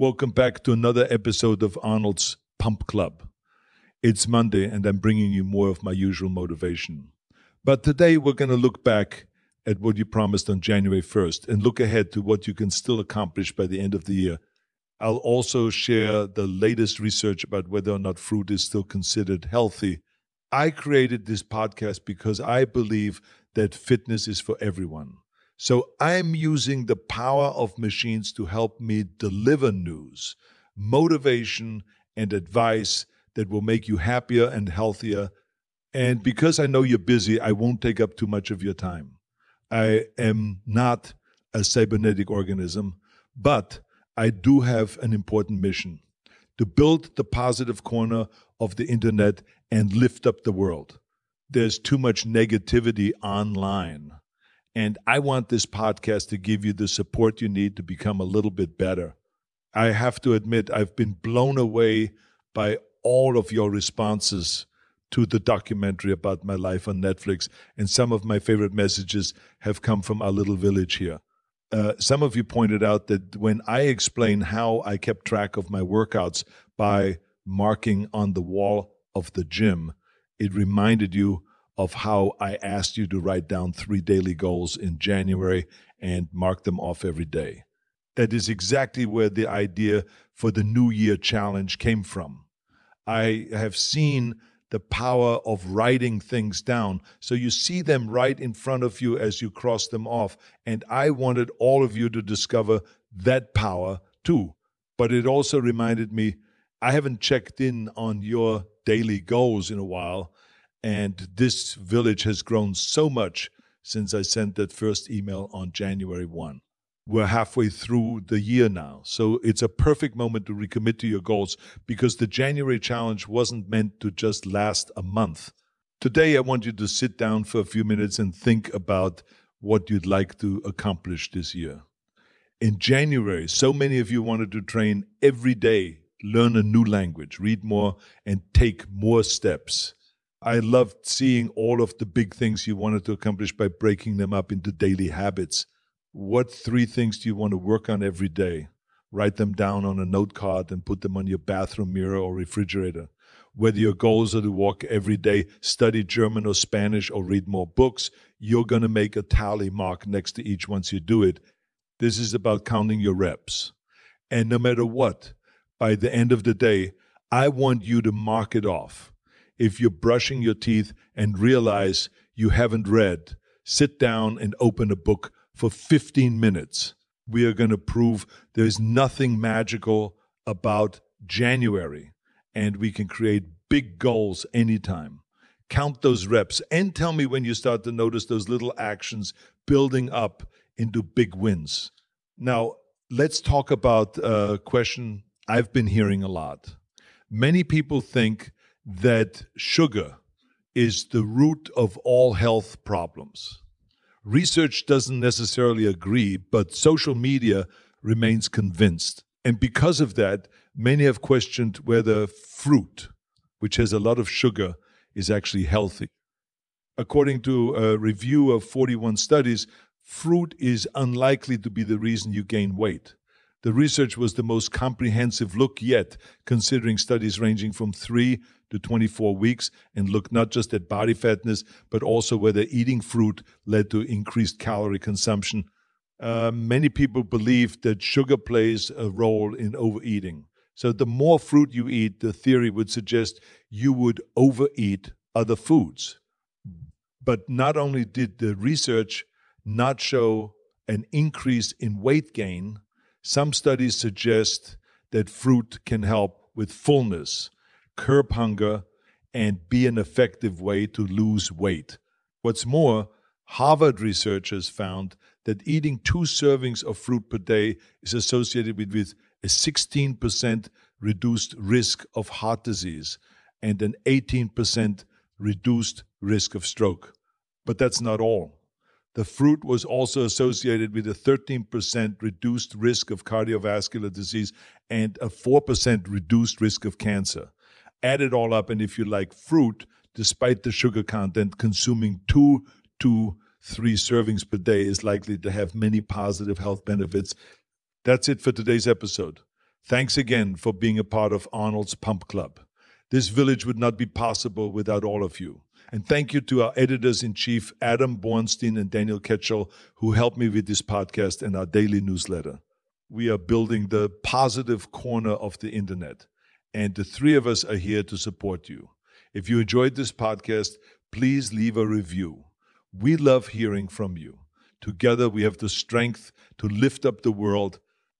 Welcome back to another episode of Arnold's Pump Club. It's Monday, and I'm bringing you more of my usual motivation. But today we're going to look back at what you promised on January 1st and look ahead to what you can still accomplish by the end of the year. I'll also share the latest research about whether or not fruit is still considered healthy. I created this podcast because I believe that fitness is for everyone. So I'm using the power of machines to help me deliver news, motivation, and advice that will make you happier and healthier. And because I know you're busy, I won't take up too much of your time. I am not a cybernetic organism, but I do have an important mission to build the positive corner of the internet and lift up the world. There's too much negativity online and I want this podcast to give you the support you need to become a little bit better. I have to admit, I've been blown away by all of your responses to the documentary about my life on Netflix. And some of my favorite messages have come from our little village here. Uh, some of you pointed out that when I explain how I kept track of my workouts by marking on the wall of the gym, it reminded you of how I asked you to write down three daily goals in January and mark them off every day. That is exactly where the idea for the New Year challenge came from. I have seen the power of writing things down. So you see them right in front of you as you cross them off. And I wanted all of you to discover that power too. But it also reminded me I haven't checked in on your daily goals in a while. And this village has grown so much since I sent that first email on January 1. We're halfway through the year now. So it's a perfect moment to recommit to your goals because the January challenge wasn't meant to just last a month. Today, I want you to sit down for a few minutes and think about what you'd like to accomplish this year. In January, so many of you wanted to train every day, learn a new language, read more, and take more steps. I loved seeing all of the big things you wanted to accomplish by breaking them up into daily habits. What three things do you want to work on every day? Write them down on a note card and put them on your bathroom mirror or refrigerator. Whether your goals are to walk every day, study German or Spanish, or read more books, you're going to make a tally mark next to each once you do it. This is about counting your reps. And no matter what, by the end of the day, I want you to mark it off if you're brushing your teeth and realize you haven't read, sit down and open a book for 15 minutes. We are going to prove there's nothing magical about January, and we can create big goals anytime. Count those reps and tell me when you start to notice those little actions building up into big wins. Now, let's talk about a question I've been hearing a lot. Many people think that sugar is the root of all health problems. Research doesn't necessarily agree, but social media remains convinced. And because of that, many have questioned whether fruit, which has a lot of sugar, is actually healthy. According to a review of 41 studies, fruit is unlikely to be the reason you gain weight. The research was the most comprehensive look yet, considering studies ranging from 3 to 24 weeks and looked not just at body fatness, but also whether eating fruit led to increased calorie consumption. Uh, many people believe that sugar plays a role in overeating. So, the more fruit you eat, the theory would suggest you would overeat other foods. But not only did the research not show an increase in weight gain, some studies suggest that fruit can help with fullness, curb hunger, and be an effective way to lose weight. What's more, Harvard researchers found that eating two servings of fruit per day is associated with, with a 16% reduced risk of heart disease and an 18% reduced risk of stroke. But that's not all. The fruit was also associated with a 13% reduced risk of cardiovascular disease and a 4% reduced risk of cancer. Add it all up, and if you like fruit, despite the sugar content, consuming two to three servings per day is likely to have many positive health benefits. That's it for today's episode. Thanks again for being a part of Arnold's Pump Club. This village would not be possible without all of you. And thank you to our editors in chief, Adam Bornstein and Daniel Ketchell, who helped me with this podcast and our daily newsletter. We are building the positive corner of the internet, and the three of us are here to support you. If you enjoyed this podcast, please leave a review. We love hearing from you. Together, we have the strength to lift up the world